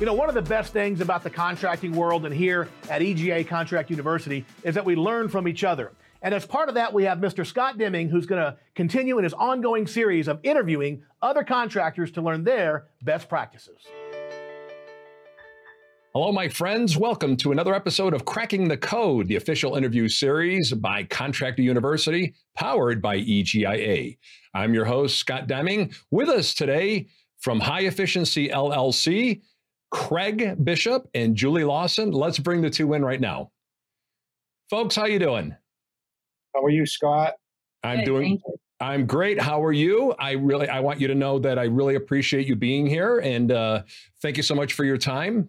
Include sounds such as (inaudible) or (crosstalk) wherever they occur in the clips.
You know, one of the best things about the contracting world and here at EGIA Contract University is that we learn from each other. And as part of that, we have Mr. Scott Deming, who's going to continue in his ongoing series of interviewing other contractors to learn their best practices. Hello, my friends. Welcome to another episode of Cracking the Code, the official interview series by Contractor University, powered by EGIA. I'm your host, Scott Deming. With us today from High Efficiency LLC, Craig Bishop and Julie Lawson. Let's bring the two in right now. Folks, how you doing? How are you, Scott? I'm Good, doing I'm great. How are you? I really I want you to know that I really appreciate you being here and uh, thank you so much for your time.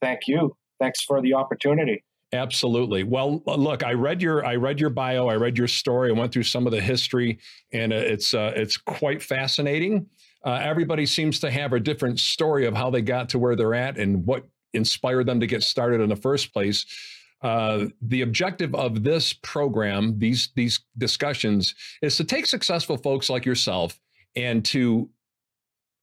Thank you. Thanks for the opportunity. Absolutely. Well, look, I read your I read your bio, I read your story, I went through some of the history, and uh, it's uh, it's quite fascinating. Uh, everybody seems to have a different story of how they got to where they're at and what inspired them to get started in the first place. Uh, the objective of this program, these these discussions, is to take successful folks like yourself and to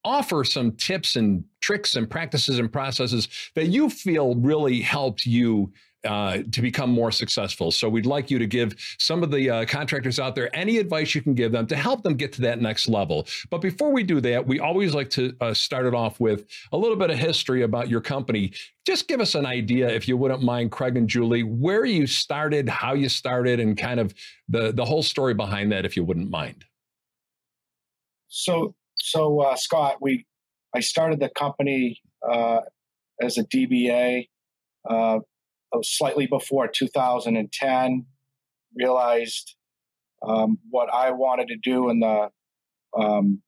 offer some tips and tricks and practices and processes that you feel really helped you uh, to become more successful. So we'd like you to give some of the uh, contractors out there any advice you can give them to help them get to that next level. But before we do that, we always like to uh, start it off with a little bit of history about your company. Just give us an idea, if you wouldn't mind, Craig and Julie, where you started, how you started, and kind of the the whole story behind that, if you wouldn't mind. So, so uh, Scott, we I started the company uh, as a DBA slightly before 2010, realized um, what I wanted to do and the, um,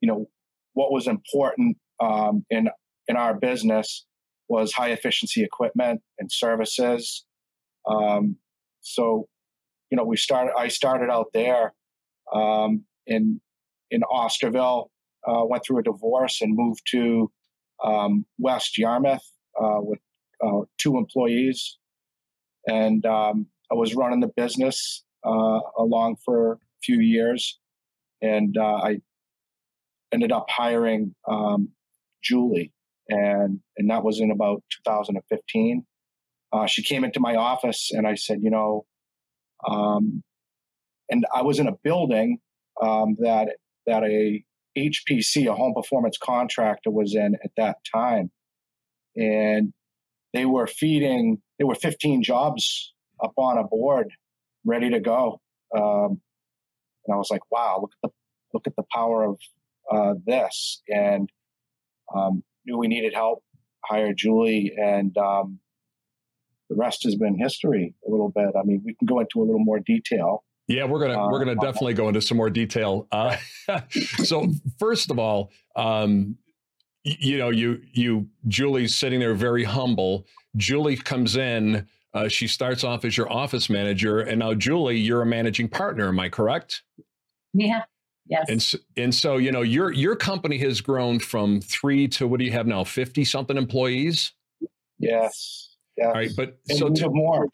you know, what was important um, in in our business was high efficiency equipment and services. Um, so, you know, we started. I started out there um, in in Osterville. Uh, went through a divorce and moved to um, West Yarmouth uh, with uh, two employees, and um, I was running the business uh, along for a few years, and uh, I ended up hiring um, Julie, and and that was in about 2015. Uh, she came into my office, and I said, you know, um, and I was in a building um, that that a HPC, a home performance contractor, was in at that time, and they were feeding, there were 15 jobs up on a board ready to go. Um, and I was like, wow, look at the, look at the power of uh, this. And um, knew we needed help, hired Julie, and um, the rest has been history a little bit. I mean, we can go into a little more detail. Yeah, we're gonna uh, we're gonna definitely go into some more detail. Uh, (laughs) so first of all, um, you know, you you Julie's sitting there very humble. Julie comes in. Uh, she starts off as your office manager, and now Julie, you're a managing partner. Am I correct? Yeah. Yes. And and so you know your your company has grown from three to what do you have now? Fifty something employees. Yes. Yes. All right, but and so to more.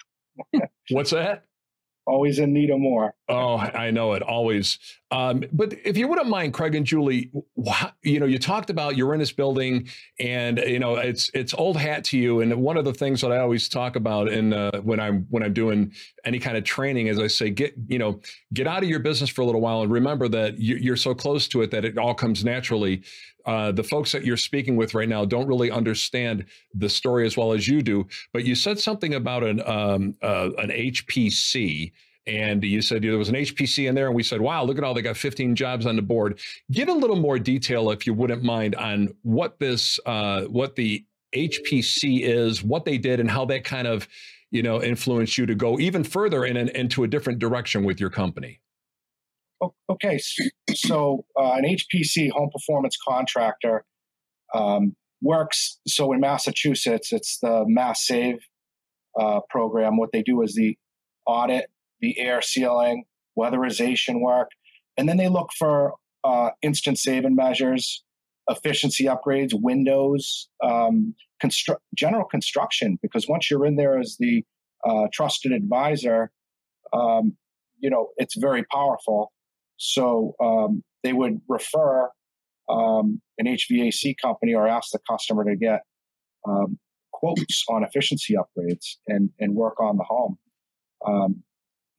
(laughs) what's that? always in need of more. Oh, I know it always. Um, but if you wouldn't mind, Craig and Julie, you know, you talked about this building, and you know, it's it's old hat to you. And one of the things that I always talk about in uh, when I'm when I'm doing any kind of training is I say get you know get out of your business for a little while and remember that you're so close to it that it all comes naturally. Uh, the folks that you're speaking with right now don't really understand the story as well as you do. But you said something about an um, uh, an HPC. And you said there was an HPC in there, and we said, "Wow, look at all they got 15 jobs on the board." Give a little more detail, if you wouldn't mind, on what this, uh, what the HPC is, what they did, and how that kind of, you know, influenced you to go even further in an, into a different direction with your company. Okay, so uh, an HPC home performance contractor um, works. So in Massachusetts, it's the Mass Save uh, program. What they do is the audit, the air sealing, weatherization work, and then they look for uh, instant saving measures, efficiency upgrades, windows, um, constru- general construction. Because once you're in there as the uh, trusted advisor, um, you know it's very powerful so um, they would refer um, an HVAC company or ask the customer to get um, quotes on efficiency upgrades and, and work on the home. Um,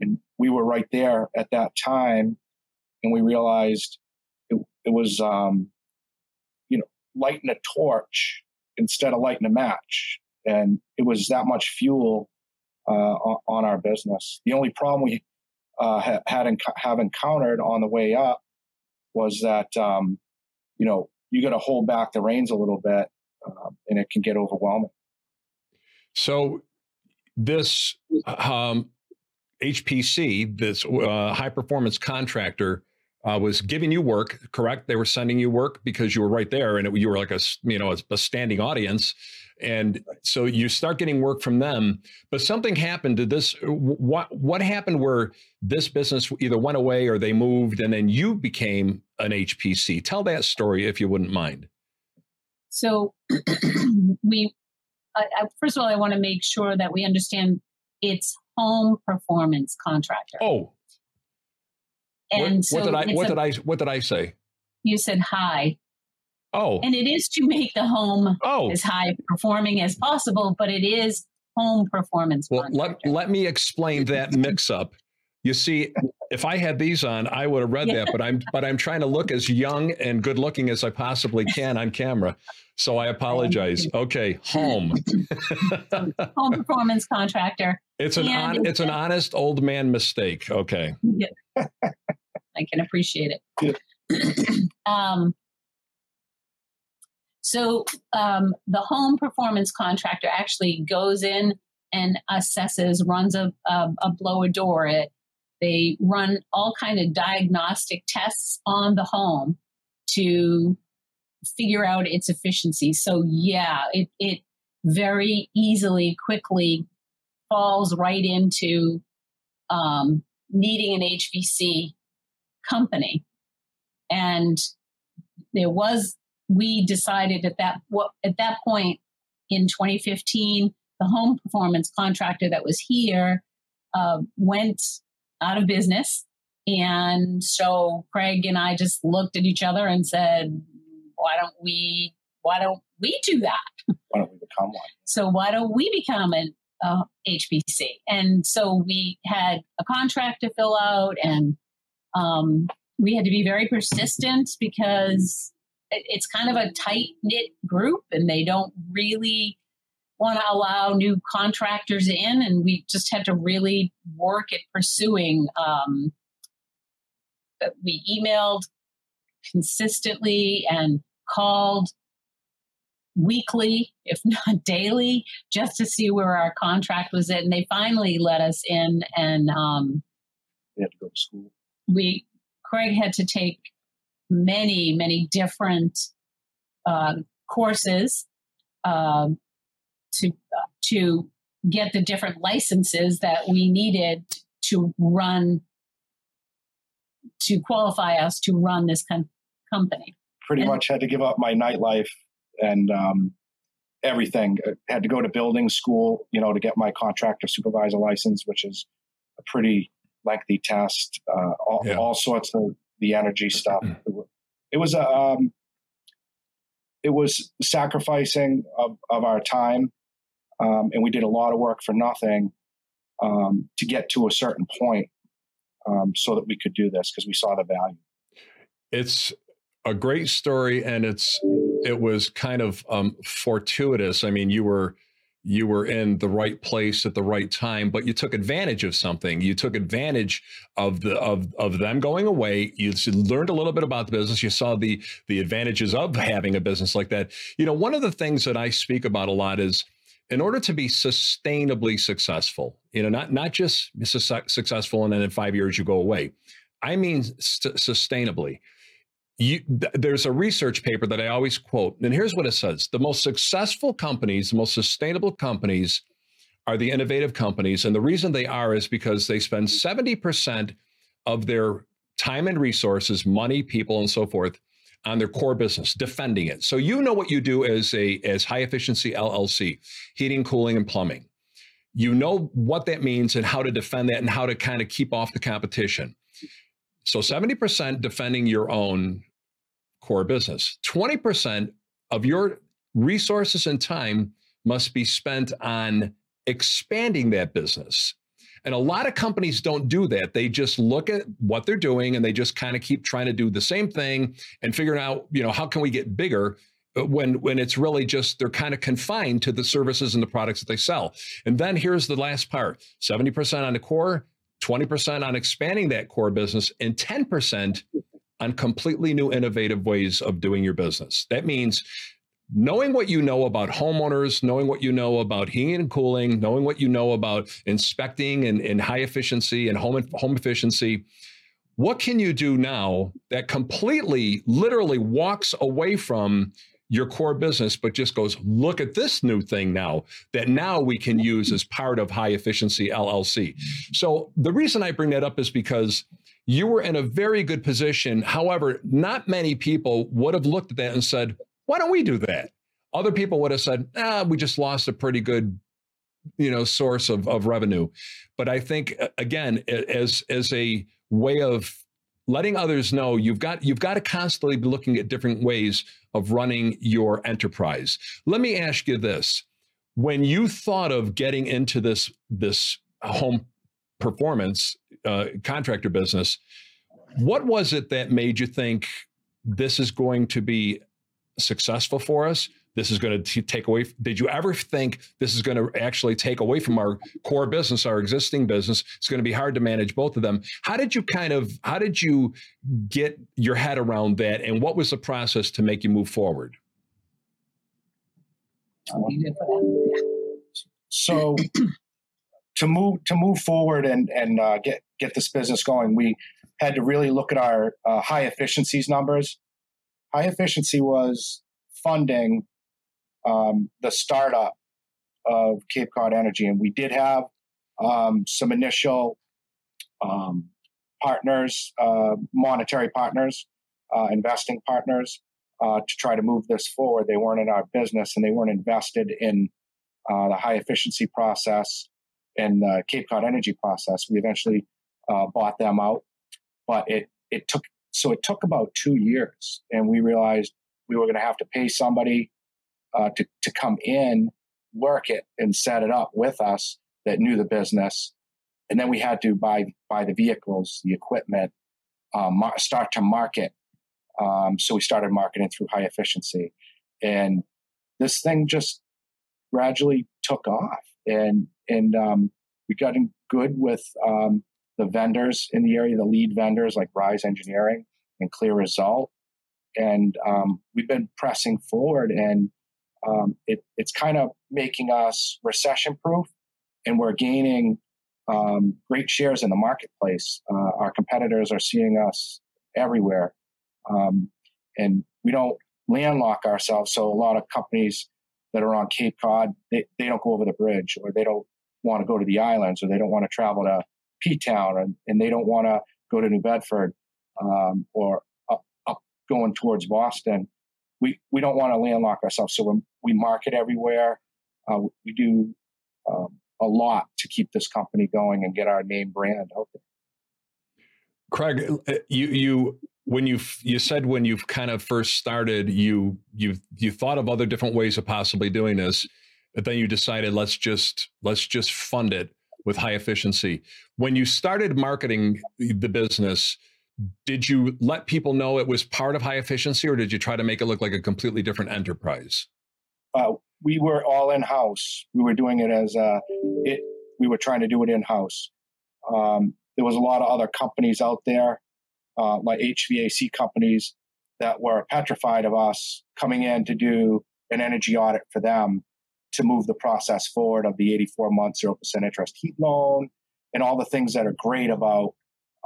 and we were right there at that time, and we realized it, it was, um, you know, lighting a torch instead of lighting a match. And it was that much fuel uh, on, our business. The only problem we uh, ha- had enc- have encountered on the way up was that um, you know you got to hold back the reins a little bit, uh, and it can get overwhelming. So this um, HPC, this uh, high performance contractor, uh, was giving you work. Correct? They were sending you work because you were right there, and it, you were like a you know a, standing audience. And so you start getting work from them. But something happened to this. What what happened where this business either went away or they moved, and then you became an HPC? Tell that story if you wouldn't mind. So (clears throat) we first of all, I want to make sure that we understand it's home performance contractor. Oh, and what, so what did I what a, did I what did I say? You said hi. Oh, and it is to make the home oh. as high performing as possible, but it is home performance. Well, let let me explain that mix up. You see, if I had these on, I would have read yeah. that, but I'm but I'm trying to look as young and good looking as I possibly can on camera. So I (laughs) apologize. Okay, home. (laughs) home performance contractor. It's an on, it's an honest old man mistake. Okay. Yeah. I can appreciate it. (clears throat) um, so um, the home performance contractor actually goes in and assesses, runs a, a, a blower door. It they run all kind of diagnostic tests on the home to figure out its efficiency. So yeah, it, it very easily, quickly falls right into um, needing an HVC company. And there was, we decided at that at that point in 2015, the home performance contractor that was here uh, went out of business. And so Craig and I just looked at each other and said, why don't we, why don't we do that? Why don't we become one? So why don't we become an uh, HPC? And so we had a contract to fill out and um, we had to be very persistent because it's kind of a tight knit group and they don't really want to allow new contractors in, and we just had to really work at pursuing. Um, we emailed consistently and called weekly, if (laughs) not daily, just to see where our contract was at. And they finally let us in, and um, we had to go to school. We Craig had to take many, many different uh, courses. Um, to to get the different licenses that we needed to run to qualify us to run this com- company. Pretty and, much had to give up my nightlife and um, everything. I had to go to building school, you know, to get my contractor supervisor license, which is a pretty lengthy test. Uh, all, yeah. all, sorts of the energy stuff. Mm. It was a um, it was sacrificing of, of our time um, and we did a lot of work for nothing um, to get to a certain point um, so that we could do this because we saw the value. It's a great story, and it's it was kind of um, fortuitous. I mean, you were you were in the right place at the right time but you took advantage of something you took advantage of the of of them going away you learned a little bit about the business you saw the the advantages of having a business like that you know one of the things that i speak about a lot is in order to be sustainably successful, you know, not not just su- successful and then in five years you go away. I mean st- sustainably. You, th- there's a research paper that I always quote, and here's what it says: the most successful companies, the most sustainable companies, are the innovative companies, and the reason they are is because they spend seventy percent of their time and resources, money, people, and so forth on their core business, defending it. So you know what you do as a as high efficiency LLC, heating, cooling, and plumbing. You know what that means and how to defend that and how to kind of keep off the competition. So 70% defending your own core business. 20% of your resources and time must be spent on expanding that business. And a lot of companies don't do that. They just look at what they're doing and they just kind of keep trying to do the same thing and figuring out, you know, how can we get bigger uh, when when it's really just they're kind of confined to the services and the products that they sell. And then here's the last part. 70% on the core, 20% on expanding that core business and 10% on completely new innovative ways of doing your business. That means knowing what you know about homeowners, knowing what you know about heating and cooling, knowing what you know about inspecting and, and high efficiency and home, home efficiency, what can you do now that completely, literally walks away from your core business, but just goes, look at this new thing now that now we can use as part of high efficiency LLC. So the reason I bring that up is because you were in a very good position. However, not many people would have looked at that and said, why don't we do that? Other people would have said, ah, we just lost a pretty good, you know, source of, of revenue. But I think again, as as a way of letting others know you've got you've got to constantly be looking at different ways of running your enterprise. Let me ask you this. When you thought of getting into this this home performance uh, contractor business, what was it that made you think this is going to be successful for us. This is going to take away. Did you ever think this is going to actually take away from our core business, our existing business? It's going to be hard to manage both of them. How did you kind of, how did you get your head around that? And what was the process to make you move forward? So to move to move forward and and uh, get get this business going, we had to really look at our uh, high efficiencies numbers high efficiency was funding um, the startup of Cape Cod Energy, and we did have um, some initial um, partners, uh, monetary partners, uh, investing partners, uh, to try to move this forward. They weren't in our business, and they weren't invested in uh, the high efficiency process and the Cape Cod Energy process. We eventually uh, bought them out, but it it took so it took about two years, and we realized we were going to have to pay somebody uh, to to come in, work it, and set it up with us that knew the business, and then we had to buy buy the vehicles, the equipment, mar- start to market. Um, so we started marketing through high efficiency, and this thing just gradually took off, and and um, we got in good with um, the vendors in the area, the lead vendors like Rise Engineering and CLEAResult. And um, we've been pressing forward, and um, it, it's kind of making us recession proof, and we're gaining um, great shares in the marketplace. Uh, our competitors are seeing us everywhere, um, and we don't landlock ourselves. So a lot of companies that are on Cape Cod, they, they don't go over the bridge, or they don't want to go to the islands, or they don't want to travel to P Town and, and they don't want to go to New Bedford um, or up, up going towards Boston. We, we don't want to landlock ourselves. So we market everywhere. Uh, we do um, a lot to keep this company going and get our name brand out there. Craig, uh, you you when you you said when you kind of first started, you you you thought of other different ways of possibly doing this, but then you decided let's just let's just fund it with high efficiency. When you started marketing the business, did you let people know it was part of high efficiency or did you try to make it look like a completely different enterprise? Uh, we were all in house. We were doing it as a, it, we were trying to do it in house. Um, there was a lot of other companies out there, uh, like HVAC companies, that were petrified of us coming in to do an energy audit for them to move the process forward of the 84 month 0% interest heat loan and all the things that are great about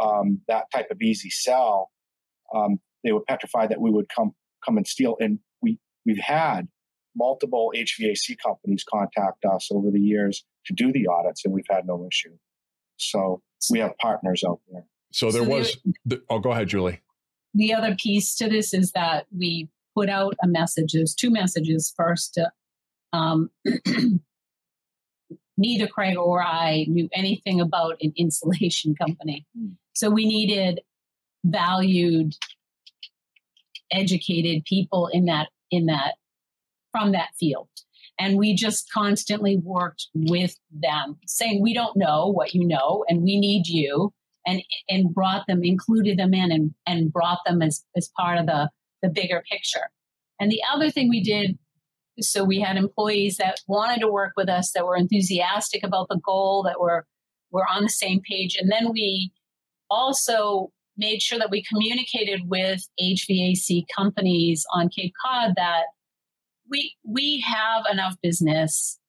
um, that type of easy sell. Um, they were petrified that we would come come and steal. And we we've had multiple HVAC companies contact us over the years to do the audits, and we've had no issue. So we have partners out there. So there so was. The, oh, go ahead, Julie. The other piece to this is that we put out a message. There's two messages. First, to um, (clears throat) neither Craig or I knew anything about an insulation company. Hmm. So we needed valued educated people in that in that from that field and we just constantly worked with them saying we don't know what you know and we need you and and brought them included them in and, and brought them as, as part of the the bigger picture and the other thing we did so we had employees that wanted to work with us that were enthusiastic about the goal that were were on the same page and then we also made sure that we communicated with HVAC companies on Cape Cod that we we have enough business.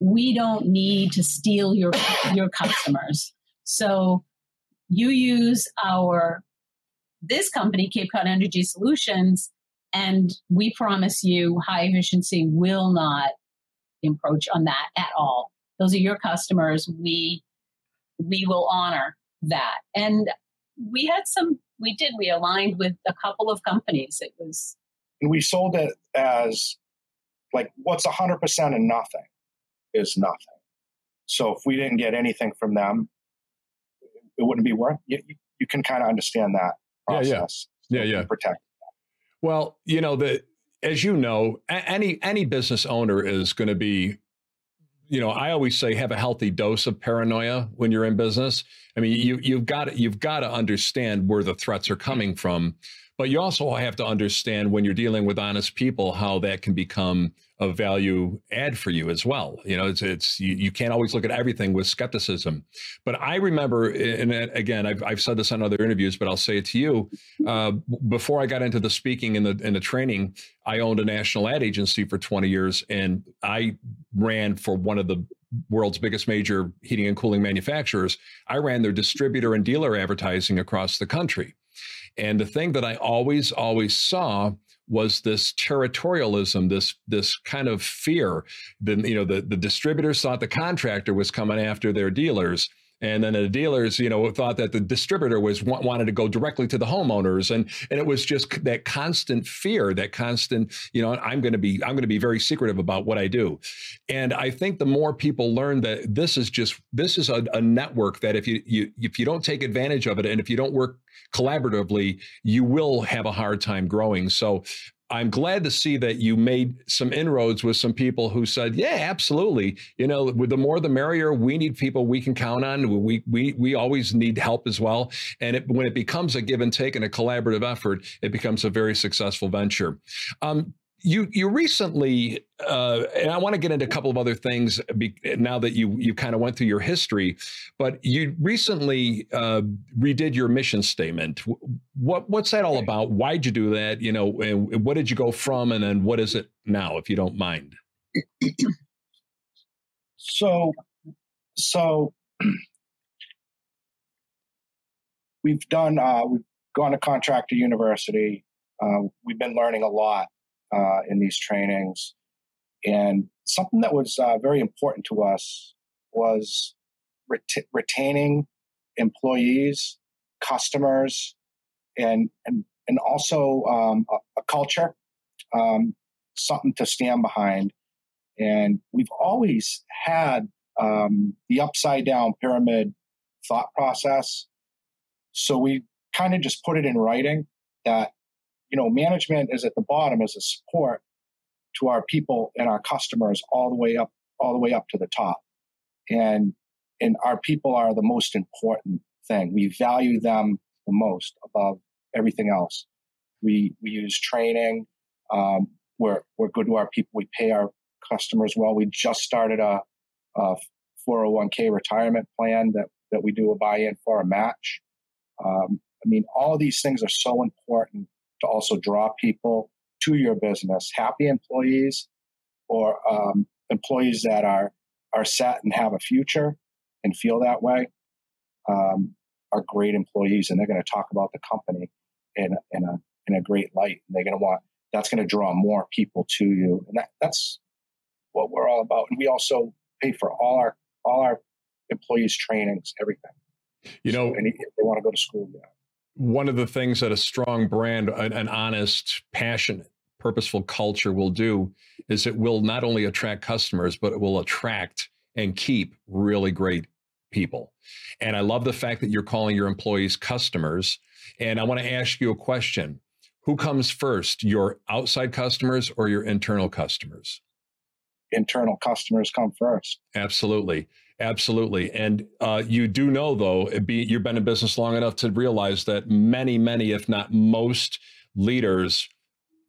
We don't need to steal your your customers. So you use our this company, Cape Cod Energy Solutions, and we promise you high efficiency will not encroach on that at all. Those are your customers. We we will honor that. And we had some we did we aligned with a couple of companies. It was and we sold it as like what's 100% and nothing is nothing. So if we didn't get anything from them, it wouldn't be worth. You, you can kind of understand that process. Yeah, yeah, yeah. Protect. Well, you know the as you know, any any business owner is going to be you know, I always say have a healthy dose of paranoia when you're in business. I mean, you you've got you've got to understand where the threats are coming from. But you also have to understand when you're dealing with honest people how that can become a value add for you as well. You know, it's it's you, you can't always look at everything with skepticism. But I remember, and again, I've, I've said this on other interviews, but I'll say it to you. Uh, before I got into the speaking and the and the training, I owned a national ad agency for 20 years, and I ran for one of the world's biggest major heating and cooling manufacturers. I ran their distributor and dealer advertising across the country. And the thing that I always, always saw was this territorialism, this this kind of fear. Then you know the the distributors thought the contractor was coming after their dealers. And then the dealers, you know, thought that the distributor was wanted to go directly to the homeowners, and and it was just that constant fear, that constant, you know, I'm going to be I'm going to be very secretive about what I do, and I think the more people learn that this is just this is a, a network that if you, you if you don't take advantage of it, and if you don't work collaboratively, you will have a hard time growing. So I'm glad to see that you made some inroads with some people who said, "Yeah, absolutely. You know, with the more the merrier. We need people we can count on. We we we always need help as well. And it, when it becomes a give and take and a collaborative effort, it becomes a very successful venture." Um, you you recently uh, and I want to get into a couple of other things be, now that you you kind of went through your history, but you recently uh, redid your mission statement. What what's that all about? Why'd you do that? You know, and what did you go from, and then what is it now, if you don't mind? So, so we've done uh, we've gone to contractor university. Uh, we've been learning a lot uh, in these trainings. And something that was uh, very important to us was ret- retaining employees, customers, and and and also um, a, a, culture, um, something to stand behind. And we've always had um, the upside down pyramid thought process. So we kind of just put it in writing that you know, management is at the bottom as a support to our people and our customers all the way up, all the way up to the top. And, and our people are the most important thing. We value them the most above everything else. We, we use training. Um, we're, we're good to our people. We pay our customers well. We just started a, a 401k retirement plan that, that we do a buy-in for a match. Um, I mean, all these things are so important to also draw people to your business. Happy employees or um, employees that are are set and have a future and feel that way um, are great employees, and they're going to talk about the company in in a in a great light. And they're going to want that's going to draw more people to you, and that, that's what we're all about. And we also pay for all our all our employees' trainings, everything. You know, so, and if they want to go to school, yeah one of the things that a strong brand, an, an, honest, passionate, purposeful culture will do is it will not only attract customers, but it will attract and keep really great people. And I love the fact that you're calling your employees customers. And I want to ask you a question. Who comes first, your outside customers or your internal customers? Internal customers come first. Absolutely. Absolutely. And uh, you do know, though, be, you've been in business long enough to realize that many, many, if not most leaders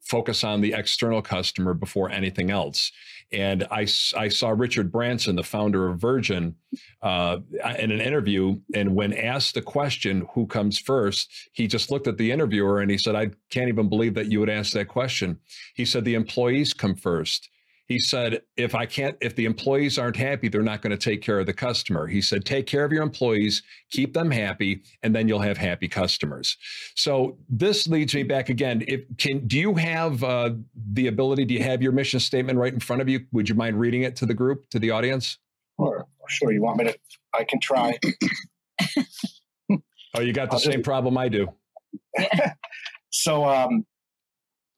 focus on the external customer before anything else. And I, I saw Richard Branson, the founder of Virgin, uh, in an interview. And when asked the question, who comes first, he just looked at the interviewer and he said, I can't even believe that you would ask that question. He said, the employees come first he said if i can't if the employees aren't happy they're not going to take care of the customer. He said take care of your employees keep them happy and then you'll have happy customers. So this leads me back again. If can do you have uh, the ability do you have your mission statement right in front of you? Would you mind reading it to the group to the audience? Sure sure. You want me to i can try. Oh you got the I'll same just... problem i do. (laughs) So um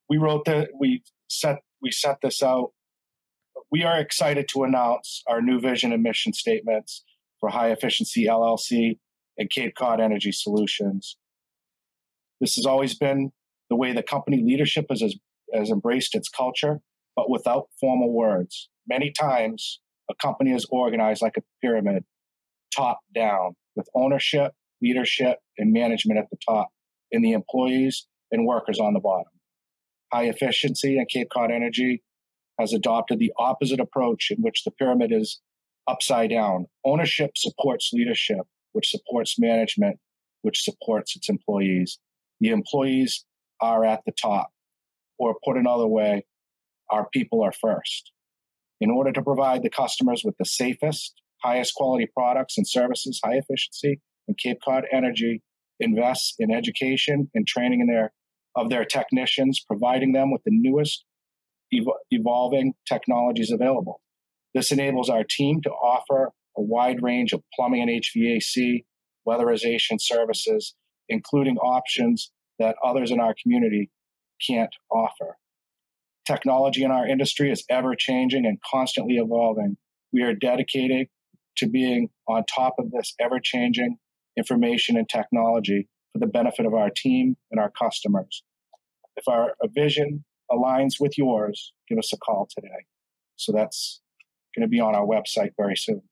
we wrote that we set we set this out we are excited to announce our new vision and mission statements for High Efficiency LLC and Cape Cod Energy Solutions. This has always been the way the company leadership has, has embraced its culture, but without formal words. Many times, a company is organized like a pyramid, top down, with ownership, leadership, and management at the top, and the employees and workers on the bottom. High efficiency and Cape Cod Energy has adopted the opposite approach in which the pyramid is upside down. Ownership supports leadership, which supports management, which supports its employees. The employees are at the top. Or put another way, our people are first. In order to provide the customers with the safest, highest quality products and services, high efficiency, and Cape Cod Energy invests in education and training in their, of their technicians, providing them with the newest ev- evolving technologies available. This enables our team to offer a wide range of plumbing and HVAC, weatherization services, including options that others in our community can't offer. Technology in our industry is ever changing and constantly evolving. We are dedicated to being on top of this ever changing information and technology for the benefit of our team and our customers. If our vision aligns with yours, give us a call today. So that's going to be on our website very soon.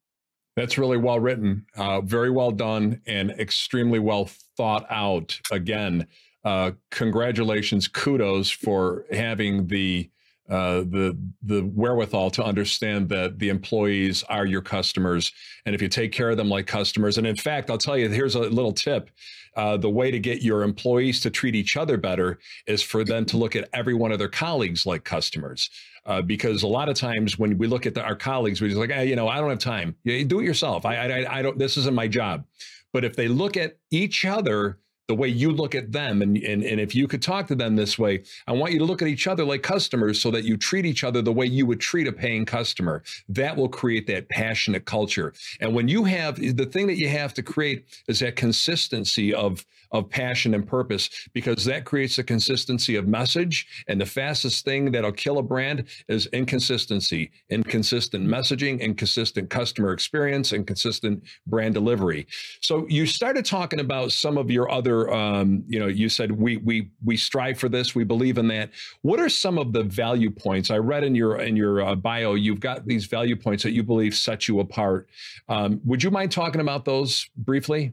That's really well written, uh, very well done, and extremely well thought out. Again, uh, congratulations, kudos for having the uh, the the wherewithal to understand that the employees are your customers, and if you take care of them like customers, and in fact, I'll tell you, here's a little tip: uh, the way to get your employees to treat each other better is for them to look at every one of their colleagues like customers. Uh, because a lot of times when we look at the, our colleagues, we're just like, hey, you know, I don't have time. You do it yourself. I, I, I don't. This isn't my job. But if they look at each other the way you look at them. And, and and if you could talk to them this way i want you to look at each other like customers so that you treat each other the way you would treat a paying customer. That will create that passionate culture. And when you have the thing that you have to create is that consistency of of passion and purpose because that creates a consistency of message and the fastest thing that'll kill a brand is inconsistency inconsistent messaging inconsistent customer experience and consistent brand delivery. So you started talking about some of your other other um, you know you said we we we strive for this we believe in that. What are some of the value points? I read in your in your uh, bio you've got these value points that you believe set you apart. Um, would you mind talking about those briefly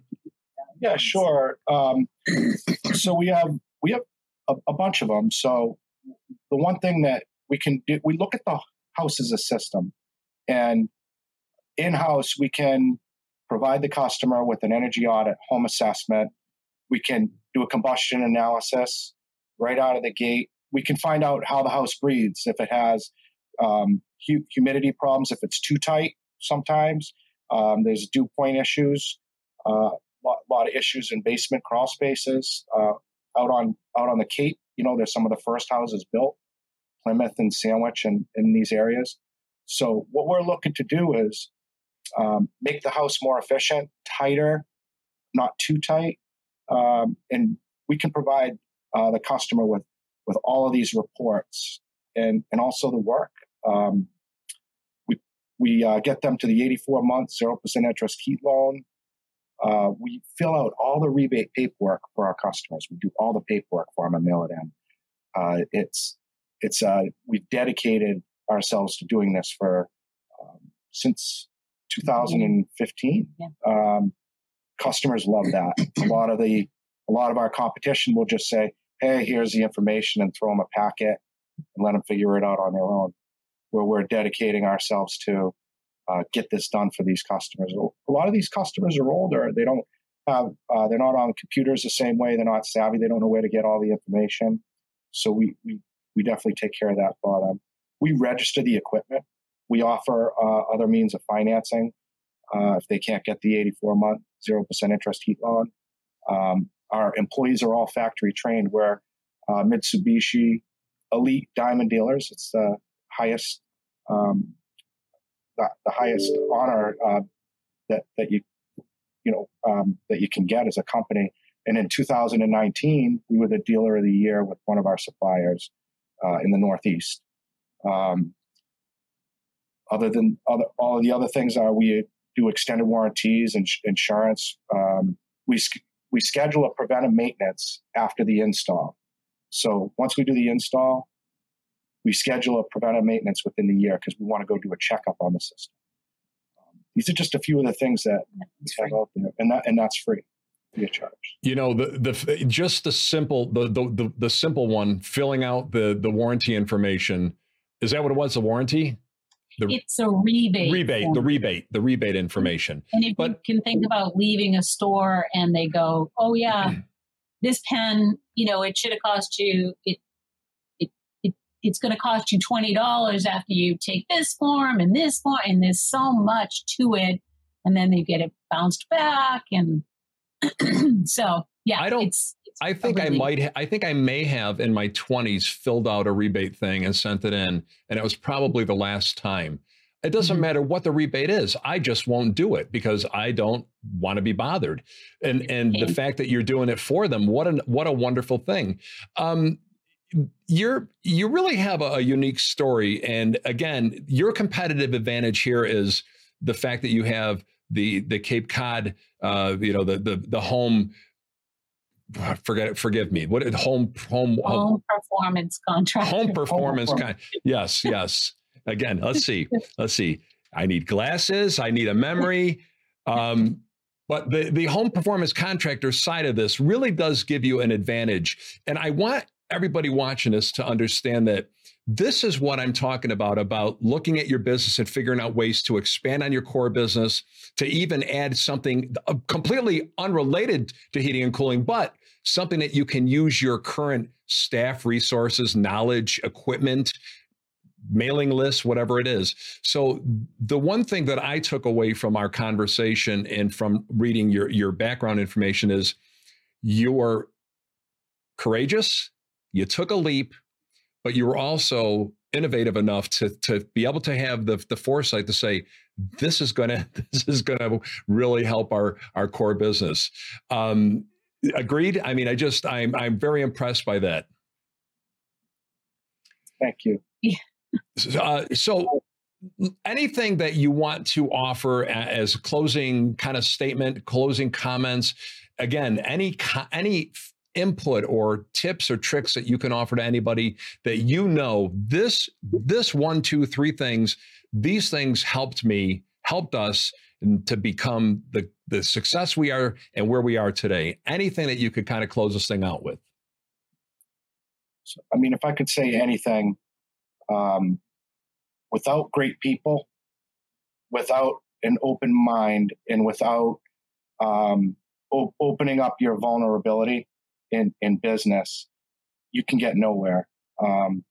yeah sure. Um, so we have we have a, a bunch of them so the one thing that we can do we look at the house as a system. And in house we can provide the customer with an energy audit home assessment. We can do a combustion analysis right out of the gate. We can find out how the house breathes, if it has um, hu- humidity problems, if it's too tight sometimes. Um, there's dew point issues, uh, lot, lot, of issues in basement crawl spaces. Uh, out on out on the Cape, you know, there's some of the first houses built, Plymouth and Sandwich, and in these areas. So what we're looking to do is um, make the house more efficient, tighter, not too tight, um, and we can provide uh, the customer with with all of these reports and and also the work. Um, we we uh, get them to the 84 month zero percent interest heat loan. Uh, we fill out all the rebate paperwork for our customers. We do all the paperwork for them and mail it in. Uh, it's it's uh, we've dedicated ourselves to doing this for um, since 2015. Yeah. Um, customers love that. a lot of the a lot of our competition will just say, "Hey, here's the information," and throw them a packet and let them figure it out on their own. Where we're dedicating ourselves to uh, get this done for these customers. A lot of these customers are older; they don't have uh, they're not on computers the same way. They're not savvy. They don't know where to get all the information. So we we we definitely take care of that for them. We register the equipment. We offer uh, other means of financing uh, if they can't get the 84 month 0% interest heat loan. Um, our employees are all factory trained. We're uh, Mitsubishi Elite Diamond Dealers. It's the highest um, the, the, highest honor uh, that that you you know um, that you can get as a company. And in 2019, we were the dealer of the year with one of our suppliers uh, in the Northeast. Um, other than other, all of the other things are we do extended warranties and insurance. Um, we we schedule a preventive maintenance after the install. So once we do the install, we schedule a preventive maintenance within the year because we want to go do a checkup on the system. Um, these are just a few of the things that we have out there, and that and that's free. Free of charge. You know the the just the simple the, the the the simple one filling out the the warranty information is that what it was the warranty the it's a rebate. Rebate, form. the rebate, the rebate information. And if but, you can think about leaving a store and they go, "Oh yeah, (clears throat) this pen, you know, it should have cost you it, it, it it's going to cost you twenty dollars after you take this form and this form, and there's so much to it, and then they get it bounced back, and (clears throat) so yeah, I don't. It's, it's I think I might. Ha- I think I may have in my twenties filled out a rebate thing and sent it in, and it was probably the last time. It doesn't mm-hmm. matter what the rebate is. I just won't do it because I don't want to be bothered. And and the fact that you're doing it for them, what a what a wonderful thing. Um, you're you really have a, a unique story, and again, your competitive advantage here is the fact that you have the the Cape Cod, uh, you know, the the the home forget it, forgive me. What home home home performance contract. Home (laughs) performance kind. Yes, yes. Again, let's see. Let's see. I need glasses. I need a memory. Um, but the the home performance contractor side of this really does give you an advantage, and I want everybody watching this to understand that this is what I'm talking about about looking at your business and figuring out ways to expand on your core business, to even add something uh, completely unrelated to heating and cooling, but something that you can use your current staff resources, knowledge, equipment, mailing lists, whatever it is. So the one thing that I took away from our conversation and from reading your your background information is you're courageous, you took a leap, but you were also innovative enough to to be able to have the the foresight to say this is going (laughs) to this is going to really help our our core business. Um, agreed. I mean, I just I'm I'm very impressed by that. Thank you. Uh, so anything that you want to offer as a closing kind of statement, closing comments, again, any any input or tips or tricks that you can offer to anybody that you know this this one two three things these things helped me helped us to become the the success we are and where we are today. Anything that you could kind of close this thing out with. I mean if i could say anything um, without great people without an open mind and without um, op- opening up your vulnerability in, in business, you can get nowhere. Um,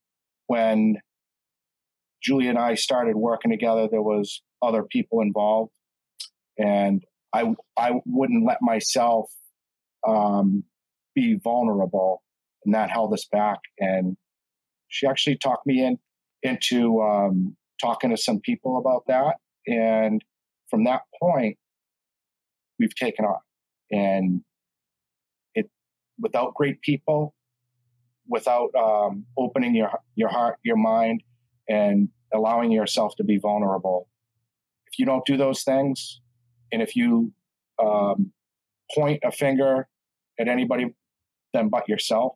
when Julie and I started working together, there was other people involved, and I I wouldn't let myself um, be vulnerable, and that held us back. And she actually talked me in into um, talking to some people about that, and from that point, we've taken off. And without great people, without um, opening your your heart, your mind, and allowing yourself to be vulnerable. If you don't do those things, and if you um, point a finger at anybody then but yourself,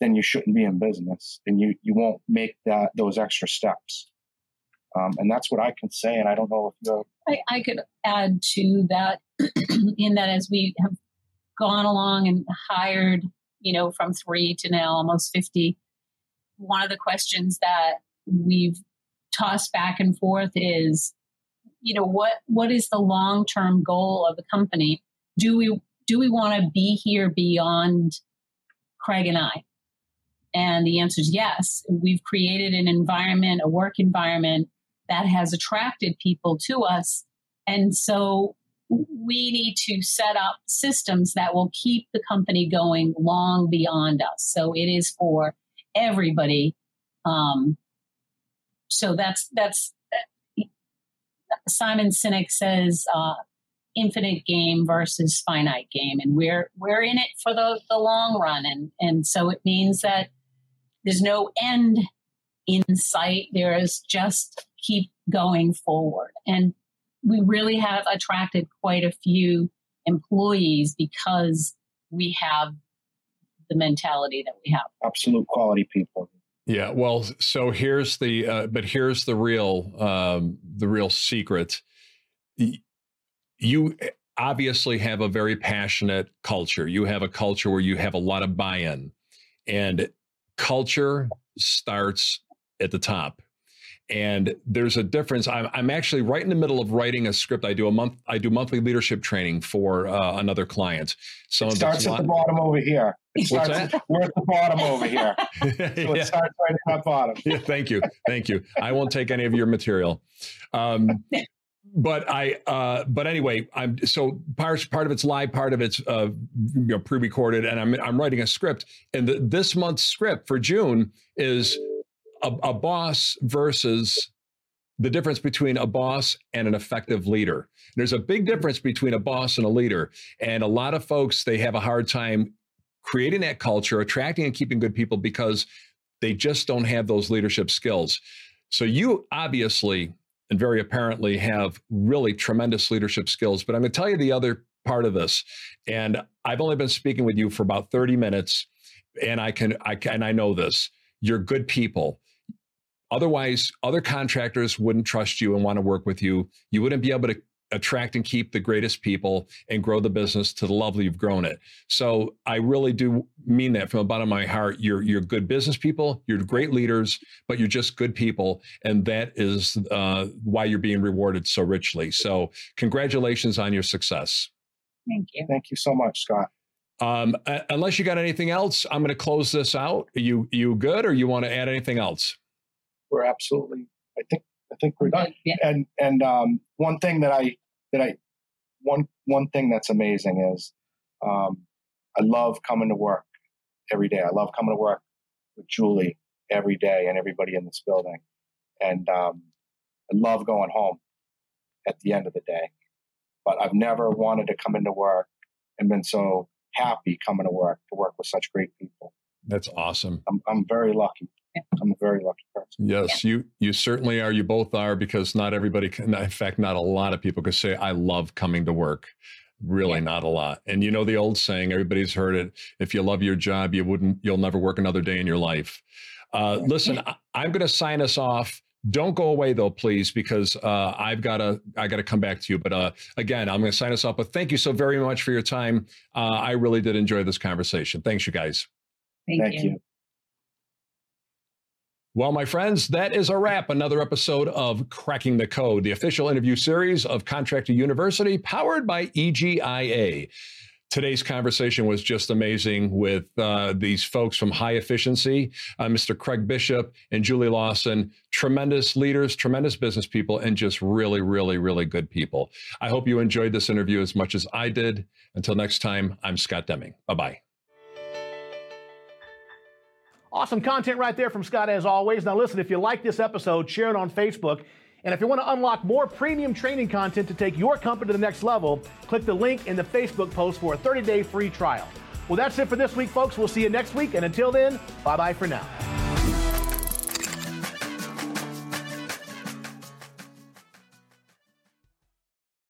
then you shouldn't be in business, and you you won't make that those extra steps. Um, and that's what I can say. And I don't know if you. I, I could add to that, (clears throat) in that as we have gone along and hired, you know, from three to now almost 50, one of the questions that we've tossed back and forth is, you know, what what is the long term goal of the company? Do we do we want to be here beyond Craig and I? And the answer is yes. We've created an environment, a work environment that has attracted people to us. And so we need to set up systems that will keep the company going long beyond us. So it is for everybody. Um, so that's that's Simon Sinek says uh, infinite game versus finite game, and we're we're in it for the, the long run, and and so it means that there's no end in sight. There is just keep going forward. And we really have attracted quite a few employees because we have the mentality that we have. Absolute quality people. Yeah, well, so here's the, uh, but here's the real, um, the real secret. You obviously have a very passionate culture. You have a culture where you have a lot of buy-in, and culture starts at the top and there's a difference. I'm, I'm actually right in the middle of writing a script. I do a month i do monthly leadership training for uh, another client. So it starts at the bottom over here. It starts at, we're at the bottom over here. (laughs) So it yeah. starts right at the bottom. Yeah, thank you thank you. I won't take any of your material. Um, but I, uh, but anyway, I'm so part part of it's live, part of it's uh, you know, pre-recorded, and I'm I'm writing a script, and the, this month's script for June is a, a boss versus the difference between a boss and an effective leader. There's a big mm-hmm. difference between a boss and a leader. And a lot of folks, they have a hard time creating that culture, attracting and keeping good people because they just don't have those leadership skills. So you obviously and very apparently have really tremendous leadership skills. But I'm going to tell you the other part of this. And I've only been speaking with you for about 30 minutes. And I can, I can, I know this. You're good people. Otherwise, other contractors wouldn't trust you and want to work with you. You wouldn't be able to attract and keep the greatest people and grow the business to the level you've grown it. So I really do mean that from the bottom of my heart. You're you're good business people, you're great leaders, but you're just good people, and that is uh, why you're being rewarded so richly. So congratulations on your success. Thank you. Thank you so much, Scott. Um, uh, unless you got anything else, I'm going to close this out. Are you you good, or you want to add anything else? We're absolutely. I think I think we're done. Yeah. And and um, one thing that I that I one one thing that's amazing is um, I love coming to work every day. I love coming to work with Julie every day and everybody in this building, and um, I love going home at the end of the day. But I've never wanted to come into work and been so happy coming to work to work with such great people. That's awesome. I'm, I'm very lucky. I'm a very lucky person. Yes, you you certainly are. You both are because not everybody can. In fact, not a lot of people can say I love coming to work. Really, yeah. not a lot. And you know the old saying, everybody's heard it: if you love your job, you wouldn't, you'll never work another day in your life. Uh, listen, I, I'm going to sign us off. Don't go away though, please, because uh, I've got to I got to come back to you. But uh, again, I'm going to sign us off. But thank you so very much for your time. Uh, I really did enjoy this conversation. Thanks, you guys. Thank, thank you. you. Well, my friends, that is a wrap. Another episode of Cracking the Code, the official interview series of Contractor University, powered by EGIA. Today's conversation was just amazing with uh, these folks from High Efficiency, uh, Mr. Craig Bishop and Julie Lawson. Tremendous leaders, tremendous business people, and just really, really, really good people. I hope you enjoyed this interview as much as I did. Until next time, I'm Scott Deming. Bye bye. Awesome content right there from Scott, as always. Now, listen, if you like this episode, share it on Facebook. And if you want to unlock more premium training content to take your company to the next level, click the link in the Facebook post for a 30 day free trial. Well, that's it for this week, folks. We'll see you next week. And until then, bye bye for now.